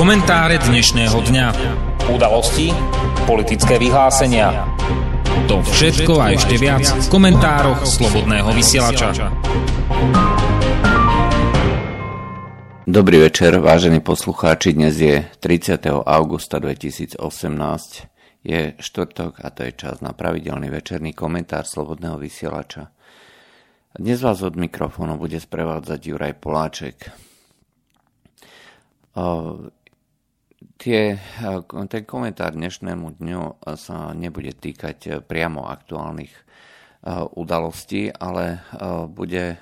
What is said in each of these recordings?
Komentáre dnešného dňa. Udalosti, politické vyhlásenia. To všetko a ešte viac v komentároch Slobodného vysielača. Dobrý večer, vážení poslucháči. Dnes je 30. augusta 2018. Je štvrtok a to je čas na pravidelný večerný komentár Slobodného vysielača. Dnes vás od mikrofónu bude sprevádzať Juraj Poláček. Tie, ten komentár dnešnému dňu sa nebude týkať priamo aktuálnych udalostí, ale bude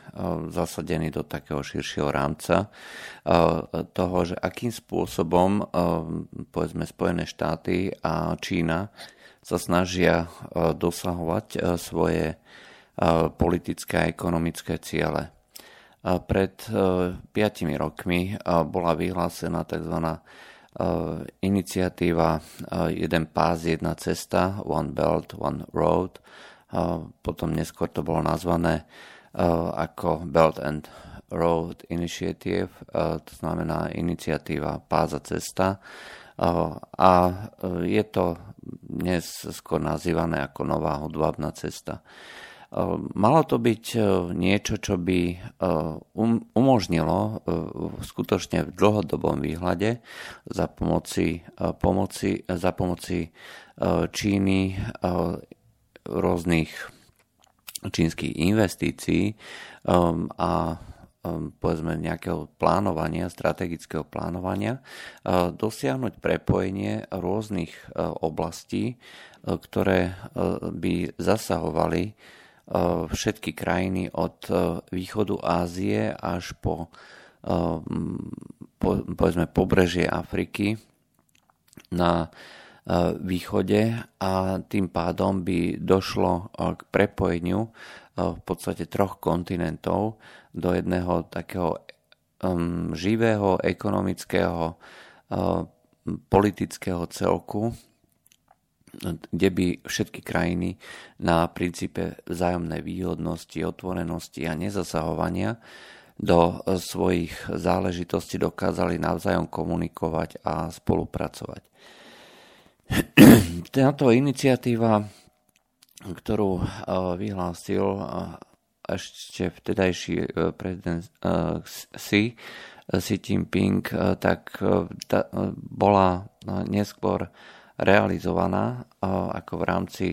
zasadený do takého širšieho rámca toho, že akým spôsobom povedzme Spojené štáty a Čína sa snažia dosahovať svoje politické a ekonomické ciele. Pred 5 rokmi bola vyhlásená tzv Eh, iniciatíva eh, Jeden pás, jedna cesta, One Belt, One Road. Eh, potom neskôr to bolo nazvané ako Belt and Road Initiative, to znamená iniciatíva Páza cesta. A je to dnes skôr nazývané ako Nová hodvábna cesta. Ehm, malo to byť e, niečo, čo by e, um, umožnilo skutočne v dlhodobom výhľade za pomoci, pomoci, za pomoci Číny rôznych čínskych investícií a povedzme nejakého plánovania, strategického plánovania, dosiahnuť prepojenie rôznych oblastí, ktoré by zasahovali Eh, všetky krajiny od eh, východu Ázie až po, eh, po povedzme pobrežie Afriky na východe a tým pádom by došlo k prepojeniu v podstate troch kontinentov do jedného takého živého ekonomického politického celku, kde by všetky krajiny na princípe vzájomnej výhodnosti, otvorenosti a nezasahovania do svojich záležitostí dokázali navzájom komunikovať a spolupracovať. Táto iniciatíva, ktorú eh, vyhlásil eh, ešte vtedajší eh, prezident Xi, Xi Jinping, tak bola neskôr realizovaná ako v rámci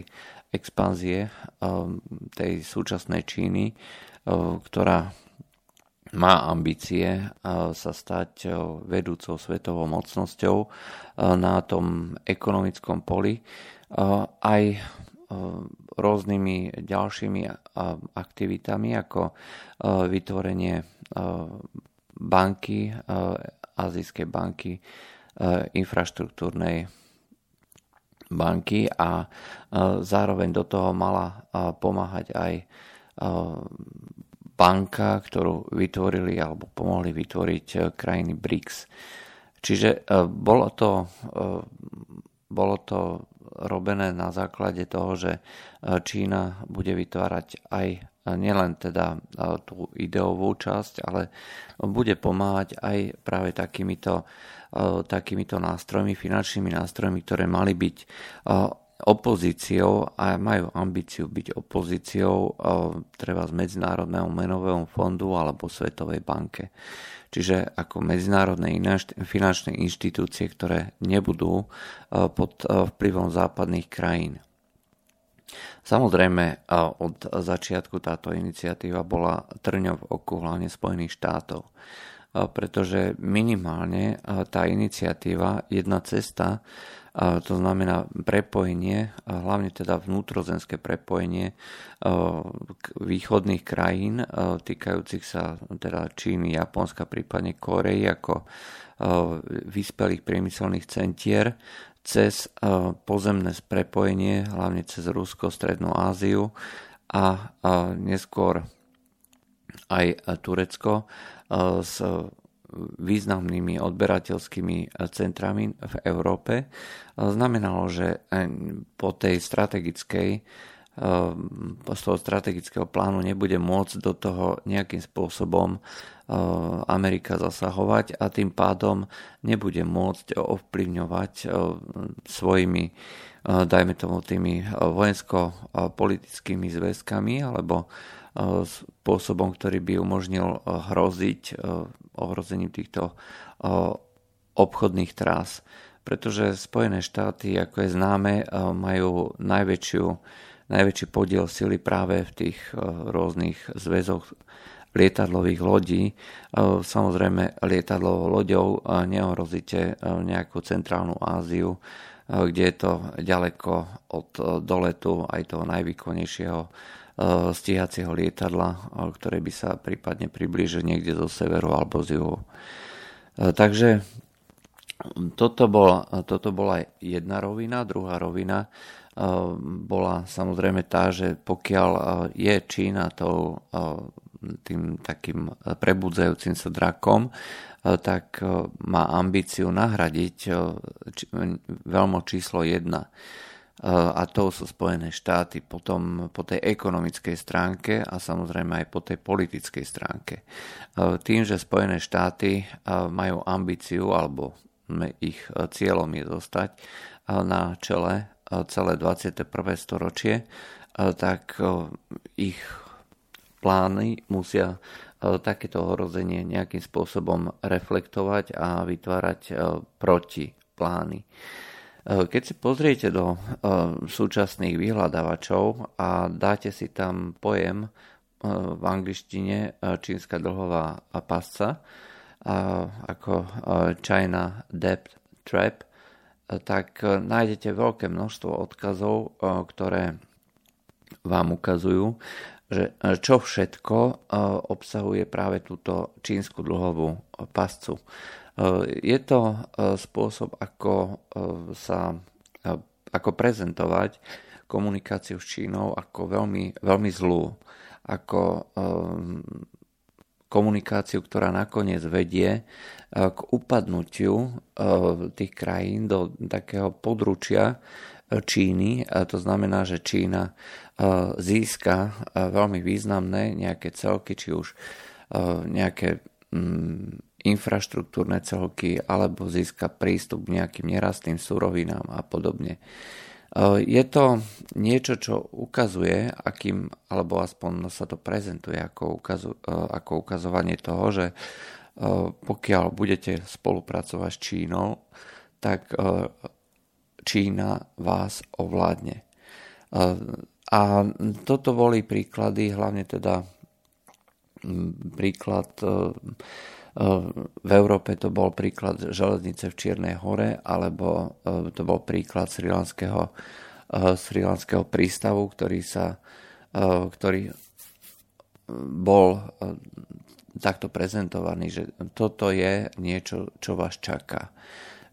expanzie tej súčasnej Číny, ktorá má ambície sa stať vedúcou svetovou mocnosťou na tom ekonomickom poli aj rôznymi ďalšími aktivitami ako vytvorenie banky, azijskej banky infraštruktúrnej banky a zároveň do toho mala pomáhať aj banka, ktorú vytvorili alebo pomohli vytvoriť e, krajiny BRICS. Čiže e, bolo to, e, bolo to robené na základe toho, že Čína bude vytvárať aj nielen teda tú ideovú časť, ale bude pomáhať aj práve takýmito takýmito nástrojmi, finančnými nástrojmi, ktoré mali byť opozíciou a majú ambíciu byť opozíciou treba z Medzinárodného menového fondu alebo Svetovej banke. Čiže ako medzinárodné finančné inštitúcie, ktoré nebudú pod vplyvom západných krajín. Samozrejme, od začiatku táto iniciatíva bola trňov oku hlavne Spojených štátov pretože minimálne tá iniciatíva Jedna cesta, to znamená prepojenie, hlavne teda vnútrozenské prepojenie východných krajín týkajúcich sa teda Číny, Japonska, prípadne Korei ako vyspelých priemyselných centier cez pozemné prepojenie, hlavne cez Rusko, Strednú Áziu a neskôr aj Turecko s významnými odberateľskými centrami v Európe. Znamenalo, že po tej strategickej z toho strategického plánu nebude môcť do toho nejakým spôsobom Amerika zasahovať a tým pádom nebude môcť ovplyvňovať svojimi, dajme tomu, tými vojensko-politickými zväzkami alebo spôsobom, ktorý by umožnil hroziť ohrozením týchto obchodných trás. Pretože Spojené štáty, ako je známe, majú najväčšiu, najväčší podiel sily práve v tých rôznych zväzoch lietadlových lodí. E, samozrejme, lietadlovou loďou e, neohrozíte e, nejakú centrálnu Áziu, kde je to ďaleko od doletu aj toho najvýkonnejšieho stíhacieho lietadla, ktoré by sa prípadne priblížil niekde zo severu alebo z juhu. Takže toto bola, toto bola jedna rovina. Druhá rovina bola samozrejme tá, že pokiaľ je Čína tou tým takým prebudzajúcim sa drakom, tak má ambíciu nahradiť e, veľmo číslo 1 a to sú Spojené štáty potom po tej ekonomickej stránke a samozrejme aj po tej politickej stránke. Tým, že Spojené štáty majú ambíciu alebo ich cieľom je zostať na čele celé 21. storočie, tak ich plány musia takéto ohrozenie nejakým spôsobom reflektovať a vytvárať e, protiplány. E, keď si pozriete do súčasných vyhľadávačov a dáte si tam pojem v angličtine čínska dlhová pasca ako China Debt Trap, tak nájdete veľké množstvo odkazov, ktoré vám ukazujú, že čo všetko obsahuje práve túto čínsku dlhovú pascu. E, je to spôsob, ako sa ako prezentovať komunikáciu s Čínou ako veľmi, veľmi zlú, ako komunikáciu, ktorá nakoniec vedie k upadnutiu tých krajín do takého područia Číny. To znamená, že Čína získa veľmi významné nejaké celky, či už nejaké mm, infraštruktúrne celky alebo získa prístup k nejakým nerastným surovinám a podobne. Je to niečo, čo ukazuje, akým, alebo aspoň sa to prezentuje ako, ukazu, ako ukazovanie toho, že pokiaľ budete spolupracovať s Čínou, tak Čína vás ovládne. A toto boli príklady, hlavne teda príklad e, e, v Európe to bol príklad železnice v Čiernej hore, alebo e, to bol príklad srilanského, srilanského prístavu, ktorý sa ktorý bol takto prezentovaný, že toto je niečo, čo vás čaká.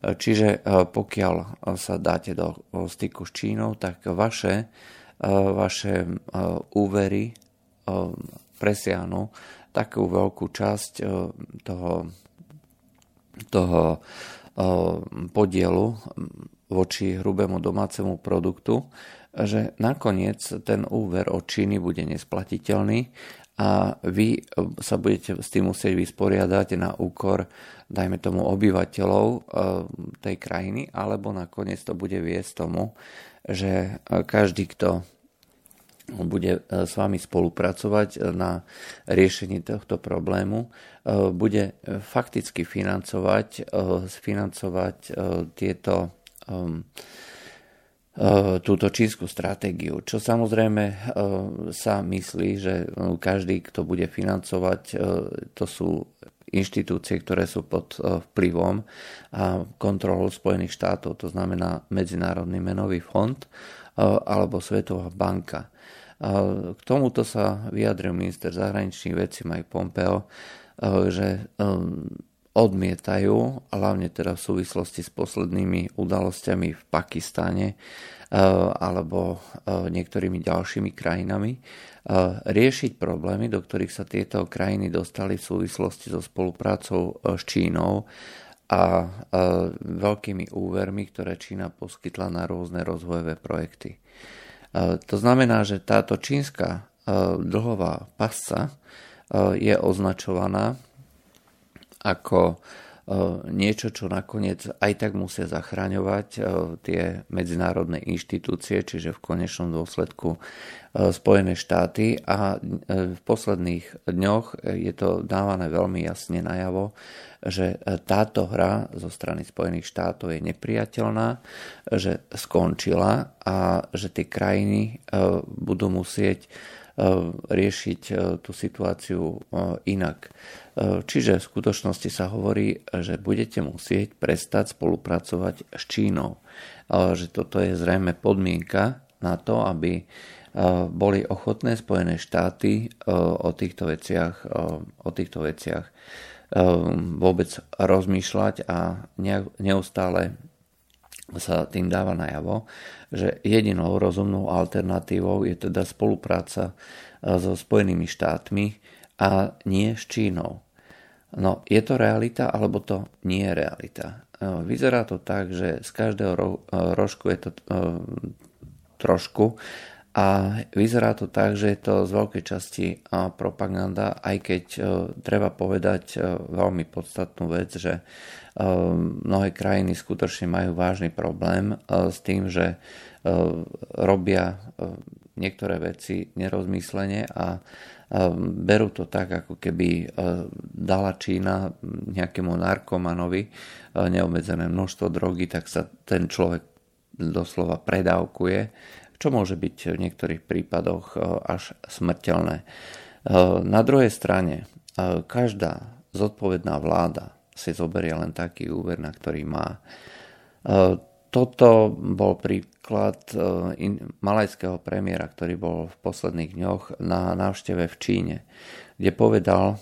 Čiže pokiaľ sa dáte do styku s Čínou, tak vaše vaše úvery presiahnu takú veľkú časť toho, toho podielu voči hrubému domácemu produktu, že nakoniec ten úver od Číny bude nesplatiteľný a vy sa budete s tým musieť vysporiadať na úkor, dajme tomu, obyvateľov tej krajiny, alebo nakoniec to bude viesť tomu, že každý, kto bude e, s vami spolupracovať na riešení tohto problému, e, bude fakticky financovať, e, financovať tieto túto čínsku stratégiu. Čo samozrejme sa myslí, že každý, kto bude financovať, to sú inštitúcie, ktoré sú pod vplyvom a kontrolou Spojených štátov, to znamená Medzinárodný menový fond alebo Svetová banka. K tomuto sa vyjadril minister zahraničných vecí Mike Pompeo, že um, odmietajú, hlavne teda v súvislosti s poslednými udalosťami v Pakistane alebo niektorými ďalšími krajinami, riešiť problémy, do ktorých sa tieto krajiny dostali v súvislosti so spoluprácou s Čínou a veľkými úvermi, ktoré Čína poskytla na rôzne rozvojové projekty. To znamená, že táto čínska dlhová pasca je označovaná ako niečo, čo nakoniec aj tak musia zachraňovať tie medzinárodné inštitúcie, čiže v konečnom dôsledku Spojené štáty. A v posledných dňoch je to dávané veľmi jasne najavo, že táto hra zo strany Spojených štátov je nepriateľná, že skončila a že tie krajiny budú musieť riešiť tú situáciu inak. Čiže v skutočnosti sa hovorí, že budete musieť prestať spolupracovať s Čínou. Že toto je zrejme podmienka na to, aby boli ochotné Spojené štáty o týchto veciach, o týchto veciach vôbec rozmýšľať a neustále sa tým dáva najavo, že jedinou rozumnou alternatívou je teda spolupráca so Spojenými štátmi, a nie s Čínou. No, je to realita, alebo to nie je realita? E, vyzerá to tak, že z každého ro- e, rožku je to e, trošku a vyzerá to tak, že je to z veľkej časti propaganda, aj keď treba povedať veľmi podstatnú vec, že mnohé krajiny skutočne majú vážny problém s tým, že robia niektoré veci nerozmyslene a berú to tak, ako keby dala Čína nejakému narkomanovi neobmedzené množstvo drogy, tak sa ten človek doslova predávkuje, čo môže byť v niektorých prípadoch až smrteľné. Na druhej strane, každá zodpovedná vláda si zoberie len taký úver, na ktorý má. Toto bol príklad e, malajského premiéra, ktorý bol v posledných dňoch na návšteve v Číne, kde povedal,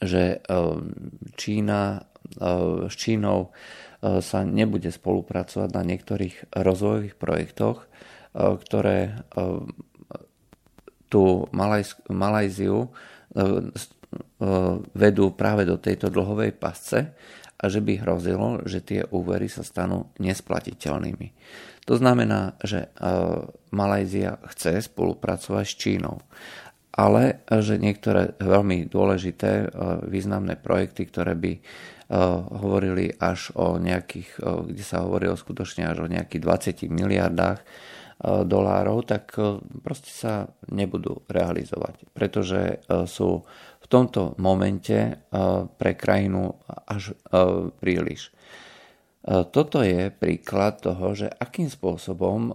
že e, Čína, e, s Čínou sa nebude spolupracovať na niektorých rozvojových projektoch, ktoré tú Malajziu vedú práve do tejto dlhovej pasce a že by hrozilo, že tie úvery sa stanú nesplatiteľnými. To znamená, že e, Malajzia chce spolupracovať s Čínou, ale že niektoré veľmi dôležité e, významné projekty, ktoré by e, hovorili až o nejakých, kde sa hovorí o skutočne až o nejakých 20 miliardách dolárov, tak proste sa nebudú realizovať, pretože sú tomto momente eh, pre krajinu až eh, príliš. Eh, toto je príklad toho, že akým spôsobom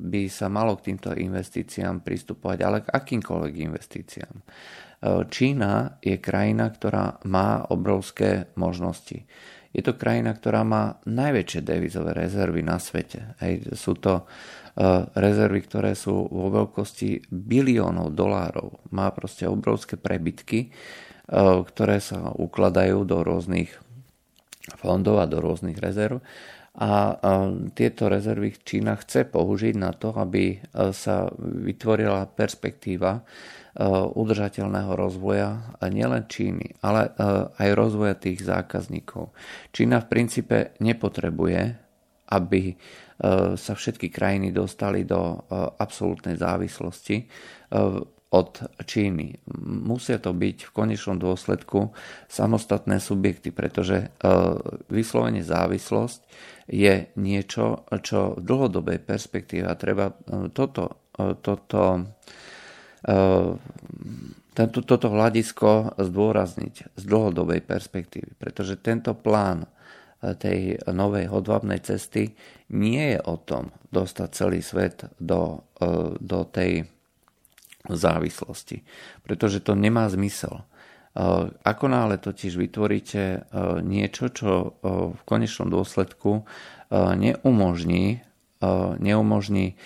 by sa malo k týmto investíciám pristupovať, ale k akýmkoľvek investíciám. Čína je krajina, ktorá má obrovské možnosti. Je to krajina, ktorá má najväčšie devizové rezervy na svete. Hej, sú to rezervy, ktoré sú vo veľkosti biliónov dolárov. Má proste obrovské prebytky, e, ktoré sa ukladajú do rôznych fondov a do rôznych rezerv. A tieto rezervy Čína chce použiť na to, aby e, sa vytvorila perspektíva udržateľného rozvoja nielen Číny, ale aj rozvoja tých zákazníkov. Čína v princípe nepotrebuje, aby E, sa všetky krajiny dostali do e, absolútnej závislosti e, od Číny. Musia to byť v konečnom dôsledku samostatné subjekty, pretože vyslovene závislosť je niečo, čo v dlhodobej perspektíve a treba toto, toto, toto hľadisko zdôrazniť z dlhodobej perspektívy, pretože tento plán tej novej hodvabnej cesty nie je o tom dostať celý svet do, e, do tej závislosti. Pretože to nemá zmysel. E, ako náhle totiž vytvoríte e, niečo, čo v konečnom dôsledku neumožní, neumožní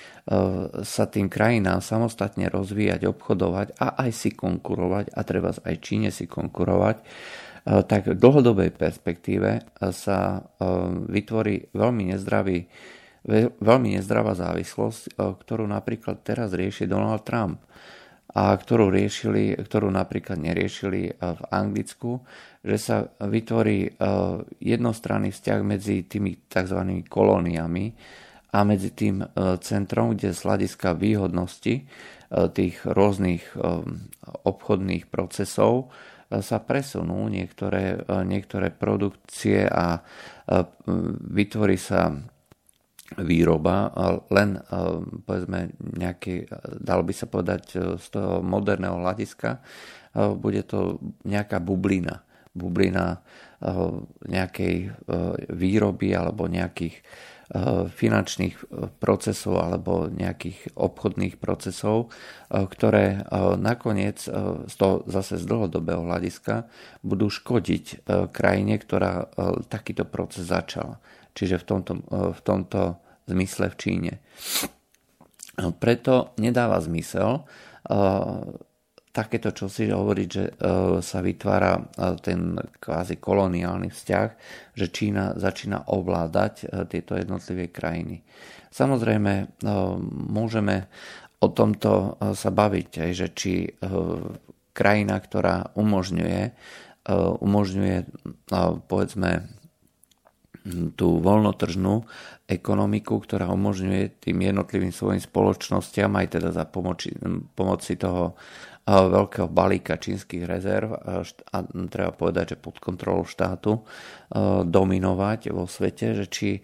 sa tým krajinám samostatne rozvíjať, obchodovať a aj si konkurovať a treba aj Číne si konkurovať, tak v dlhodobej perspektíve eh, sa eh, vytvorí veľmi nezdravý veľmi nezdravá závislosť, ktorú napríklad teraz rieši Donald Trump a ktorú, riešili, ktorú napríklad neriešili v Anglicku, že sa vytvorí jednostranný vzťah medzi tými tzv. kolóniami a medzi tým centrom, kde z hľadiska výhodnosti tých rôznych obchodných procesov sa presunú niektoré, niektoré produkcie a vytvorí sa výroba, len povedzme nejaký, dalo by sa povedať z toho moderného hľadiska, bude to nejaká bublina. Bublina nejakej výroby alebo nejakých finančných procesov alebo nejakých obchodných procesov, ktoré nakoniec z toho zase z dlhodobého hľadiska budú škodiť krajine, ktorá takýto proces začala čiže v tomto, v tomto zmysle v Číne. Preto nedáva zmysel takéto čosi hovoriť, že sa vytvára ten kvázi koloniálny vzťah, že Čína začína ovládať tieto jednotlivé krajiny. Samozrejme, môžeme o tomto sa baviť, aj, že či krajina, ktorá umožňuje, umožňuje povedzme tú voľnotržnú ekonomiku, ktorá umožňuje tým jednotlivým svojim spoločnostiam aj teda za pomoci, pomoci toho veľkého balíka čínskych rezerv a treba povedať, že pod kontrolou štátu dominovať vo svete, že či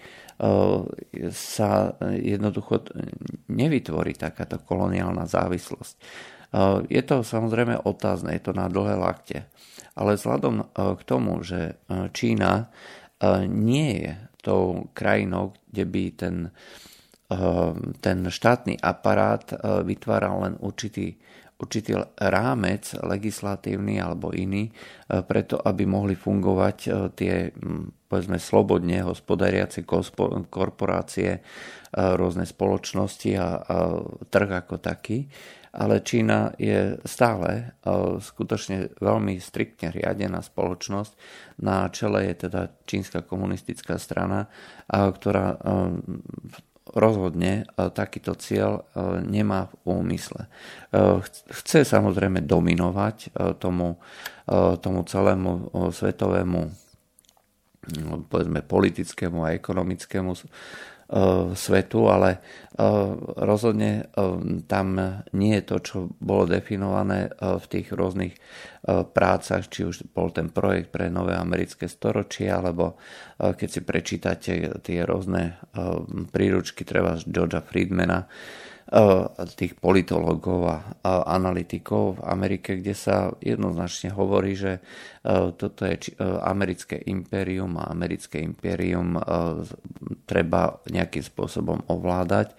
sa jednoducho nevytvorí takáto koloniálna závislosť. Je to samozrejme otázne, je to na dlhé lakte. Ale vzhľadom k tomu, že Čína nie je tou krajinou, kde by ten, ten štátny aparát vytváral len určitý, určitý rámec legislatívny alebo iný, preto aby mohli fungovať tie povedzme slobodne hospodariace korporácie, rôzne spoločnosti a, a trh ako taký ale Čína je stále e, skutočne veľmi striktne riadená spoločnosť. Na čele je teda čínska komunistická strana, ktorá e, rozhodne e, takýto cieľ nemá v úmysle. Chce samozrejme dominovať tomu, tomu celému svetovému povedzme politickému a ekonomickému svetu, ale eh, rozhodne eh, tam nie je to, čo bolo definované v tých rôznych prácach, či už bol ten projekt pre nové americké storočie, alebo keď si prečítate tie rôzne príručky treba z Georgia Friedmana, tých politologov a analytikov v Amerike, kde sa jednoznačne hovorí, že toto je americké impérium a americké impérium treba nejakým spôsobom ovládať.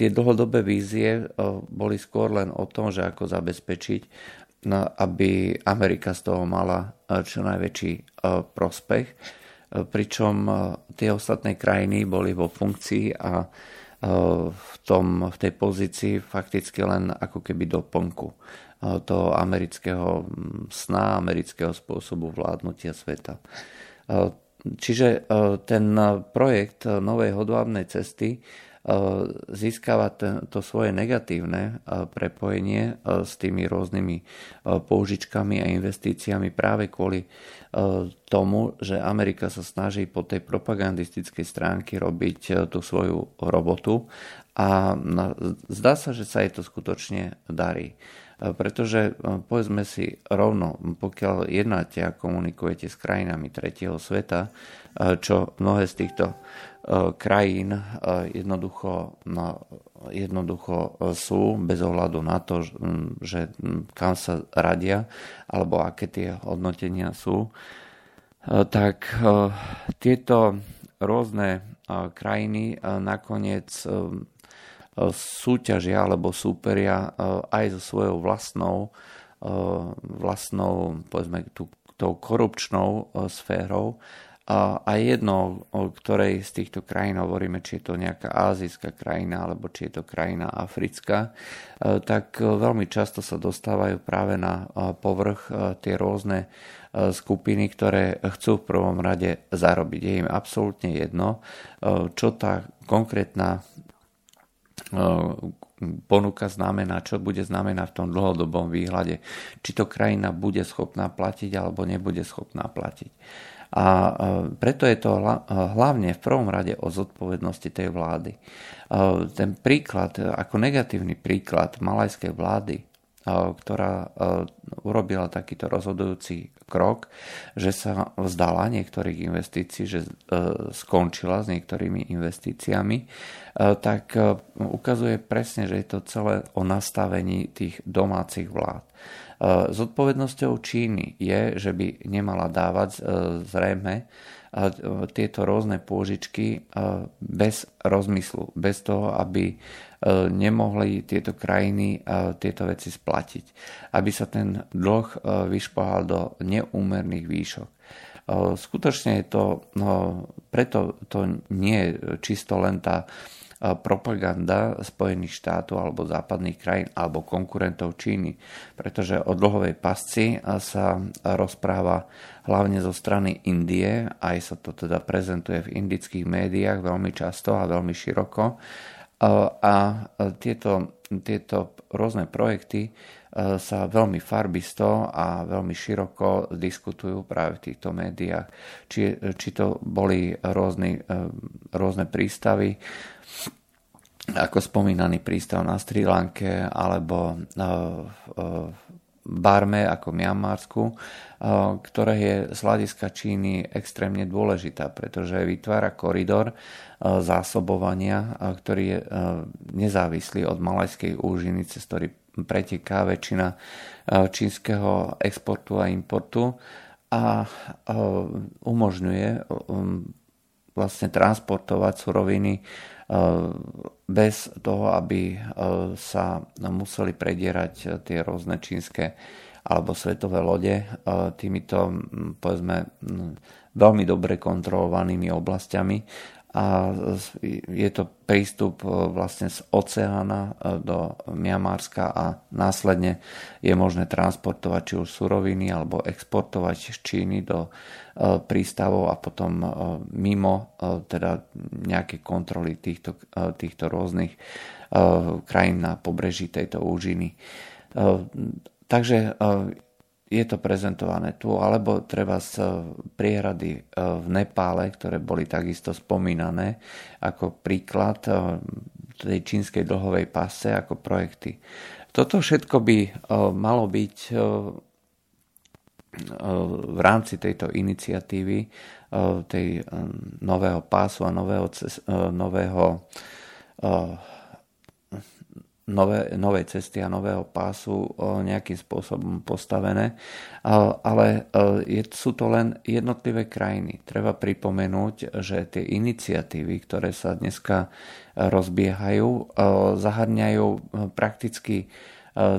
Tie dlhodobé vízie boli skôr len o tom, že ako zabezpečiť, aby Amerika z toho mala čo najväčší prospech, pričom tie ostatné krajiny boli vo funkcii a v, tom, v tej pozícii fakticky len ako keby doplnku toho amerického sna, amerického spôsobu vládnutia sveta. Čiže ten projekt novej hodvábnej cesty získava to svoje negatívne prepojenie s tými rôznymi použičkami a investíciami práve kvôli tomu, že Amerika sa snaží po tej propagandistickej stránke robiť tú svoju robotu a zdá sa, že sa jej to skutočne darí. Pretože povedzme si rovno, pokiaľ jednáte a komunikujete s krajinami tretieho sveta, čo mnohé z týchto E, krajín e, jednoducho, no, jednoducho sú bez ohľadu na to, že kam sa radia alebo aké tie hodnotenia sú, tak tieto rôzne krajiny nakoniec súťažia alebo súperia aj so svojou vlastnou vlastnou, povedzme, tú, tou korupčnou sférou a jedno, o ktorej z týchto krajín hovoríme, či je to nejaká azijská krajina alebo či je to krajina africká, e, tak e, veľmi často sa dostávajú práve na e, povrch tie rôzne skupiny, ktoré chcú v prvom rade zarobiť. Je im absolútne jedno, čo tá konkrétna ponuka znamená, čo bude znamenať v tom dlhodobom výhľade. Či to krajina bude schopná platiť alebo nebude schopná platiť. A preto je to hlavne v prvom rade o zodpovednosti tej vlády. Ten príklad, ako negatívny príklad malajskej vlády, ktorá urobila takýto rozhodujúci krok, že sa vzdala niektorých investícií, že skončila s niektorými investíciami, tak ukazuje presne, že je to celé o nastavení tých domácich vlád. Zodpovednosťou Číny je, že by nemala dávať zrejme tieto rôzne pôžičky bez rozmyslu, bez toho, aby E, nemohli tieto krajiny e, tieto veci splatiť. Aby sa ten dlh e, vyšplhal do neúmerných výšok. Skutočne je to, no, preto to nie je čisto len tá propaganda Spojených štátov alebo západných krajín alebo konkurentov Číny, pretože o dlhovej pasci sa rozpráva hlavne zo strany Indie, aj sa to teda prezentuje v indických médiách veľmi často a veľmi široko a tieto, tieto rôzne projekty sa veľmi farbisto a veľmi široko diskutujú práve v týchto médiách. Či, či to boli rôzny, rôzne prístavy, ako spomínaný prístav na Sri Lanke alebo v Barme ako Mianmarsku, ktoré je z hľadiska Číny extrémne dôležitá, pretože vytvára koridor zásobovania, ktorý je nezávislý od malajskej úžiny, cez ktorý preteká väčšina čínskeho exportu a importu a umožňuje um, vlastne transportovať suroviny bez toho, aby sa museli predierať tie rôzne čínske alebo svetové lode týmito povedzme veľmi dobre kontrolovanými oblastiami a je to prístup e, vlastne z oceána e, do Miamárska a následne je možné transportovať či už suroviny alebo exportovať z Číny do e, prístavov a potom mimo teda nejaké kontroly týchto, týchto rôznych krajín na pobreží tejto úžiny. Takže je to prezentované tu, alebo treba z priehrady e, v Nepále, ktoré boli takisto spomínané ako príklad e, tej čínskej dlhovej pase ako projekty. Toto všetko by e, malo byť v rámci tejto iniciatívy tej nového pásu a nového, nového nové, nové cesty a nového pásu nejakým spôsobom postavené, ale je, sú to len jednotlivé krajiny. Treba pripomenúť, že tie iniciatívy, ktoré sa dneska rozbiehajú, zahrňajú prakticky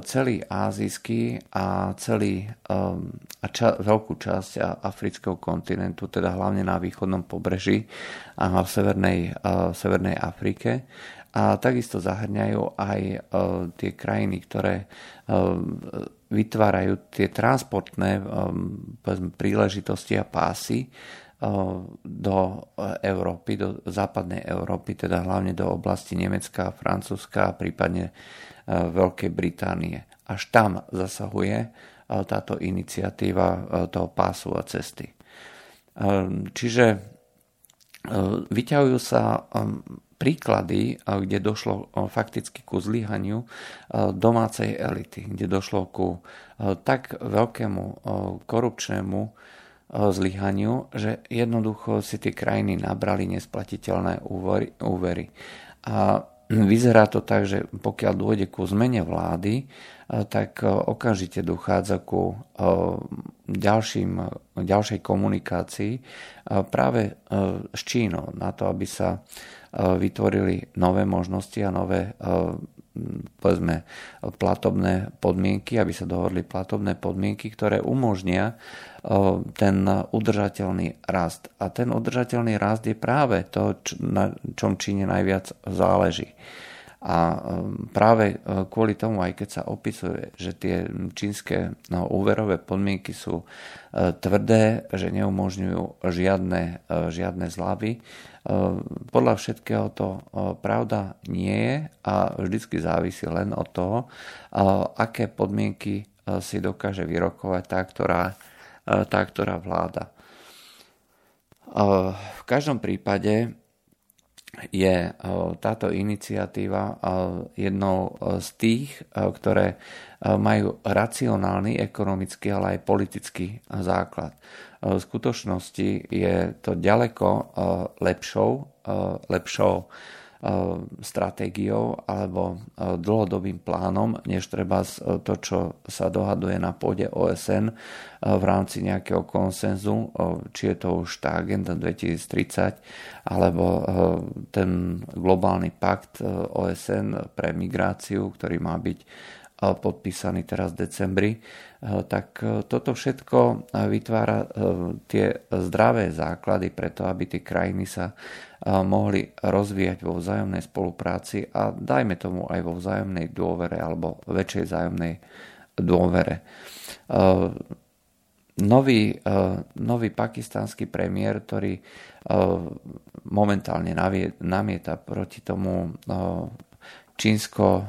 celý azijský a celý a ča, veľkú časť afrického kontinentu, teda hlavne na východnom pobreží a v severnej, severnej Afrike a takisto zahrňajú aj e, tie krajiny, ktoré e, vytvárajú tie transportné e, príležitosti a pásy do Európy, do západnej Európy, teda hlavne do oblasti Nemecka, Francúzska a prípadne Veľkej Británie. Až tam zasahuje táto iniciatíva toho pásu a cesty. Čiže vyťahujú sa príklady, kde došlo fakticky ku zlyhaniu domácej elity, kde došlo ku tak veľkému korupčnému zlyhaniu, že jednoducho si tie krajiny nabrali nesplatiteľné úvery. A vyzerá to tak, že pokiaľ dôjde ku zmene vlády, tak okamžite dochádza ku ďalším, ďalšej komunikácii práve s Čínou na to, aby sa vytvorili nové možnosti a nové povedzme, platobné podmienky, aby sa dohodli platobné podmienky, ktoré umožnia ten udržateľný rast. A ten udržateľný rast je práve to, na čom Číne najviac záleží. A práve kvôli tomu, aj keď sa opisuje, že tie čínske no, úverové podmienky sú tvrdé, že neumožňujú žiadne, žiadne zľavy, podľa všetkého to pravda nie je a vždycky závisí len od toho, aké podmienky si dokáže vyrokovať tá, ktorá, tá, ktorá vláda. V každom prípade je táto iniciatíva jednou z tých, ktoré majú racionálny, ekonomický, ale aj politický základ. V skutočnosti je to ďaleko lepšou, lepšou stratégiou alebo e, dlhodobým plánom, než treba to, čo sa dohaduje na pôde OSN e, v rámci nejakého konsenzu, či je to už tá agenda 2030 alebo ten globálny pakt OSN pre migráciu, ktorý má byť podpísaný teraz v decembri, tak toto všetko vytvára tie zdravé základy preto, aby tie krajiny sa mohli rozvíjať vo vzájomnej spolupráci a dajme tomu aj vo vzájomnej dôvere alebo väčšej vzájomnej dôvere. Nový, nový pakistánsky premiér, ktorý momentálne namieta proti tomu čínsko,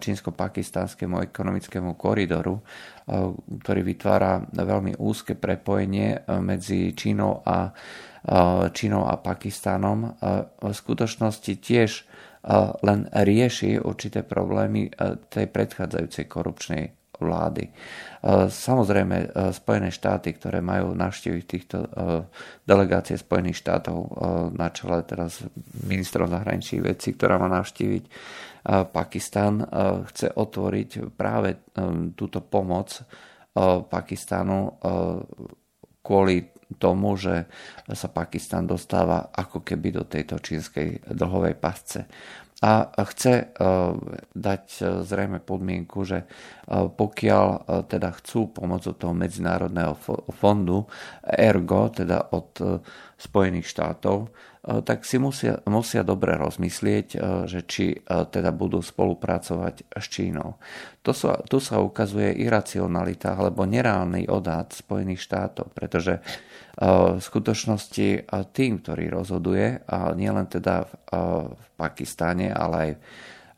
čínsko-pakistánskému ekonomickému koridoru, ktorý vytvára veľmi úzke prepojenie medzi Čínou a Čínou a Pakistanom v skutočnosti tiež len rieši určité problémy tej predchádzajúcej korupčnej vlády. Samozrejme, Spojené štáty, ktoré majú navštíviť týchto delegácie Spojených štátov na čele teraz ministrov zahraničných vecí, ktorá má navštíviť Pakistan, chce otvoriť práve túto pomoc Pakistanu kvôli tomu, že sa Pakistan dostáva ako keby do tejto čínskej dlhovej pasce. A chce e, dať e, zrejme podmienku, že e, pokiaľ teda chcú pomoc od toho medzinárodného fondu, ergo teda od Spojených štátov, tak si musia, musia dobre rozmyslieť, že či teda budú spolupracovať s Čínou. To sa, tu sa ukazuje iracionalita alebo nereálny odhad Spojených štátov, pretože v skutočnosti tým, ktorý rozhoduje, nielen teda v, v Pakistáne, ale aj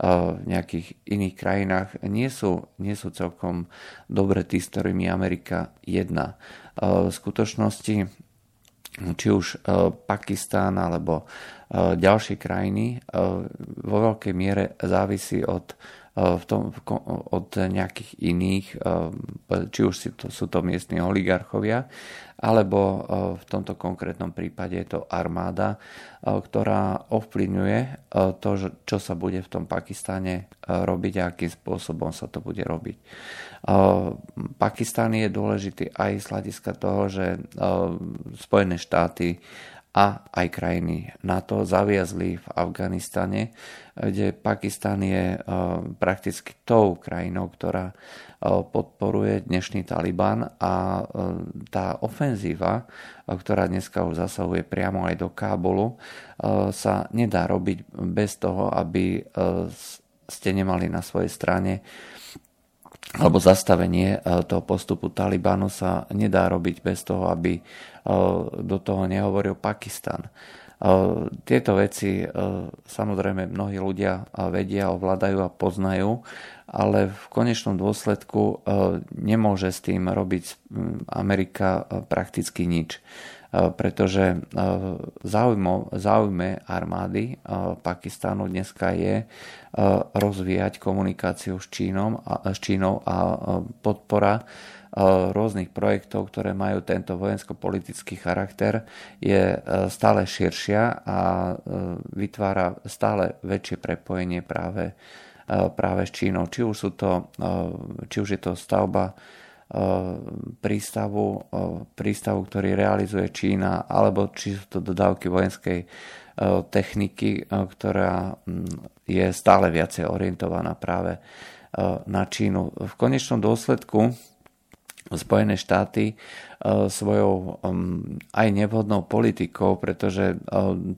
v nejakých iných krajinách, nie sú, nie sú celkom dobre tí, s ktorými Amerika jedná. V skutočnosti či už Pakistán alebo ďalšie krajiny vo veľkej miere závisí od v tom, od nejakých iných, či už sú to miestni oligarchovia, alebo e, v tomto konkrétnom prípade je to armáda, e, ktorá ovplyvňuje e, to, čo sa bude v tom Pakistane robiť a akým spôsobom sa to bude robiť. Pakistan je dôležitý aj z hľadiska toho, že Spojené štáty a aj krajiny NATO zaviazli v Afganistane, kde Pakistan je prakticky tou krajinou, ktorá podporuje dnešný Taliban a tá ofenzíva, ktorá dneska už zasahuje priamo aj do Kábulu, sa nedá robiť bez toho, aby ste nemali na svojej strane alebo zastavenie toho postupu Talibanu sa nedá robiť bez toho, aby do toho nehovoril Pakistan. Tieto veci samozrejme mnohí ľudia vedia, ovládajú a poznajú, ale v konečnom dôsledku nemôže s tým robiť Amerika prakticky nič pretože záujme armády Pakistánu dneska je rozvíjať komunikáciu s Čínom s Čínou a podpora rôznych projektov, ktoré majú tento vojensko-politický charakter, je e, stále širšia a e, vytvára stále väčšie prepojenie práve, práve s Čínou. Či už, sú to, či už je to stavba prístavu, prístavu, ktorý realizuje Čína, alebo či sú to dodávky vojenskej techniky, ktorá je stále viacej orientovaná práve na Čínu. V konečnom dôsledku Spojené štáty svojou aj nevhodnou politikou, pretože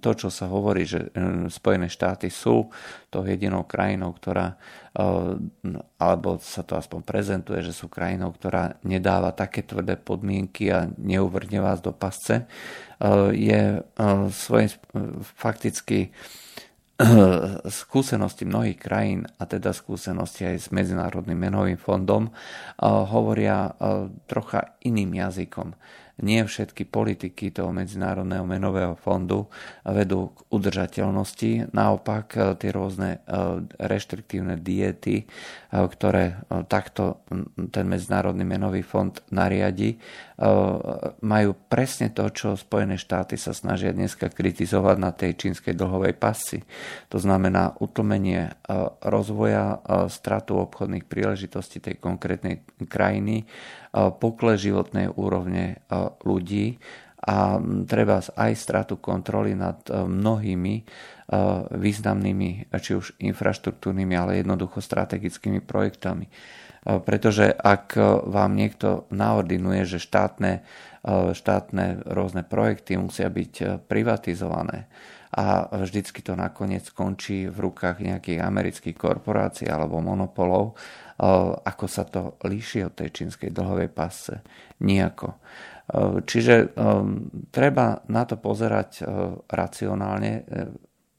to, čo sa hovorí, že Spojené štáty sú tou jedinou krajinou, ktorá, alebo sa to aspoň prezentuje, že sú krajinou, ktorá nedáva také tvrdé podmienky a neuvrne vás do pasce, je svojím fakticky skúsenosti mnohých krajín, a teda skúsenosti aj s Medzinárodným menovým fondom, hovoria trocha iným jazykom nie všetky politiky toho Medzinárodného menového fondu vedú k udržateľnosti. Naopak e, tie rôzne e, reštriktívne diety, e, ktoré takto ten Medzinárodný menový fond nariadi, majú presne to, čo Spojené štáty sa snažia dneska kritizovať na tej čínskej dlhovej pasci. To znamená utlmenie rozvoja, stratu obchodných príležitostí tej konkrétnej krajiny, pokles životnej úrovne ľudí a treba aj stratu kontroly nad mnohými významnými, či už infraštruktúrnymi, ale jednoducho strategickými projektami. Pretože ak vám niekto naordinuje, že štátne, štátne rôzne projekty musia byť privatizované, a vždycky to nakoniec skončí v rukách nejakých amerických korporácií alebo monopolov, ako sa to líši od tej čínskej dlhovej pasce. Nijako. Čiže treba na to pozerať racionálne.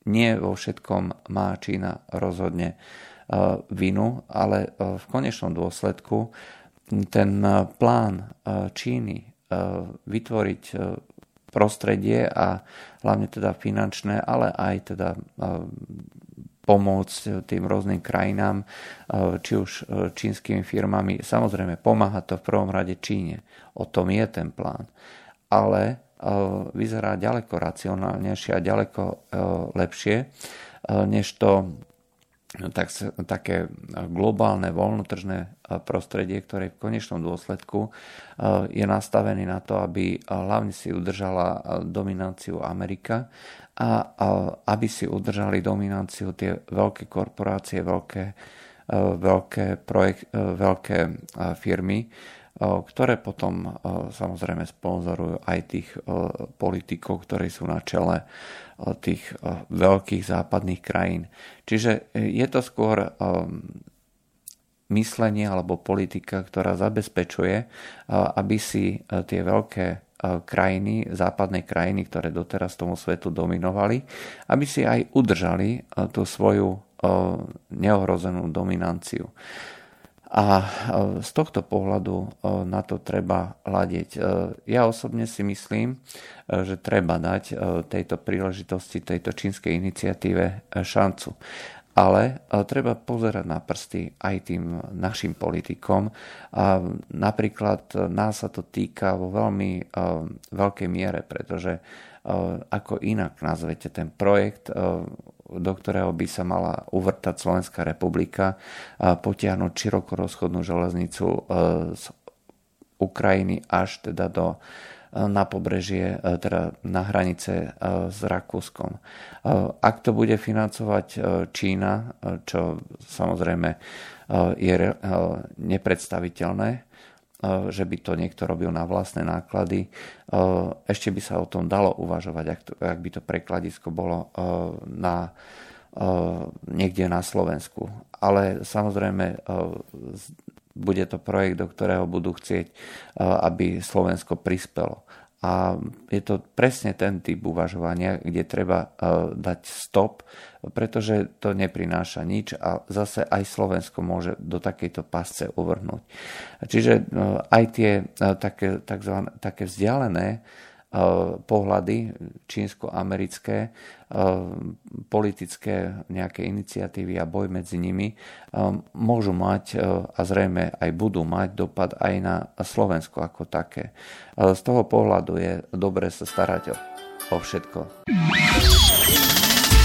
Nie vo všetkom má Čína rozhodne vinu, ale v konečnom dôsledku ten plán Číny vytvoriť prostredie a hlavne teda finančné, ale aj teda pomôcť tým rôznym krajinám, či už čínskymi firmami. Samozrejme, pomáha to v prvom rade Číne. O tom je ten plán. Ale vyzerá ďaleko racionálnejšie a ďaleko lepšie, než to tak, také globálne voľnotržné prostredie, ktoré v konečnom dôsledku je nastavené na to, aby hlavne si udržala dominanciu Amerika a aby si udržali dominanciu tie veľké korporácie, veľké, veľké, projekt, veľké firmy, ktoré potom samozrejme sponzorujú aj tých politikov, ktorí sú na čele tých veľkých západných krajín. Čiže je to skôr myslenie alebo politika, ktorá zabezpečuje, aby si tie veľké krajiny, západné krajiny, ktoré doteraz tomu svetu dominovali, aby si aj udržali tú svoju neohrozenú dominanciu. A e, z tohto pohľadu e, na to treba hľadiť. E, ja osobne si myslím, že treba dať tejto príležitosti, tejto čínskej iniciatíve šancu. Ale treba pozerať na prsty aj tým našim politikom. A napríklad nás sa to týka vo veľmi veľkej miere, pretože ako inak nazvete ten projekt do ktorého by sa mala uvrtať Slovenská republika a potiahnuť široko rozchodnú železnicu e, z Ukrajiny až teda do e, na pobrežie, e, teda na hranice s Rakúskom. Ak to bude financovať Čína, čo samozrejme je nepredstaviteľné, že by to niekto robil na vlastné náklady. Ešte by sa o tom dalo uvažovať, ak, to, ak by to prekladisko bolo na, niekde na Slovensku. Ale samozrejme bude to projekt, do ktorého budú chcieť, aby Slovensko prispelo. A je to presne ten typ uvažovania, kde treba dať stop pretože to neprináša nič a zase aj Slovensko môže do takejto pasce uvrhnúť. Čiže e, aj tie e, také, takzvané, také vzdialené e, pohľady čínsko-americké, politické nejaké iniciatívy a boj medzi nimi môžu mať a zrejme aj budú mať dopad aj na Slovensko ako také. Z toho pohľadu je dobre sa starať o všetko.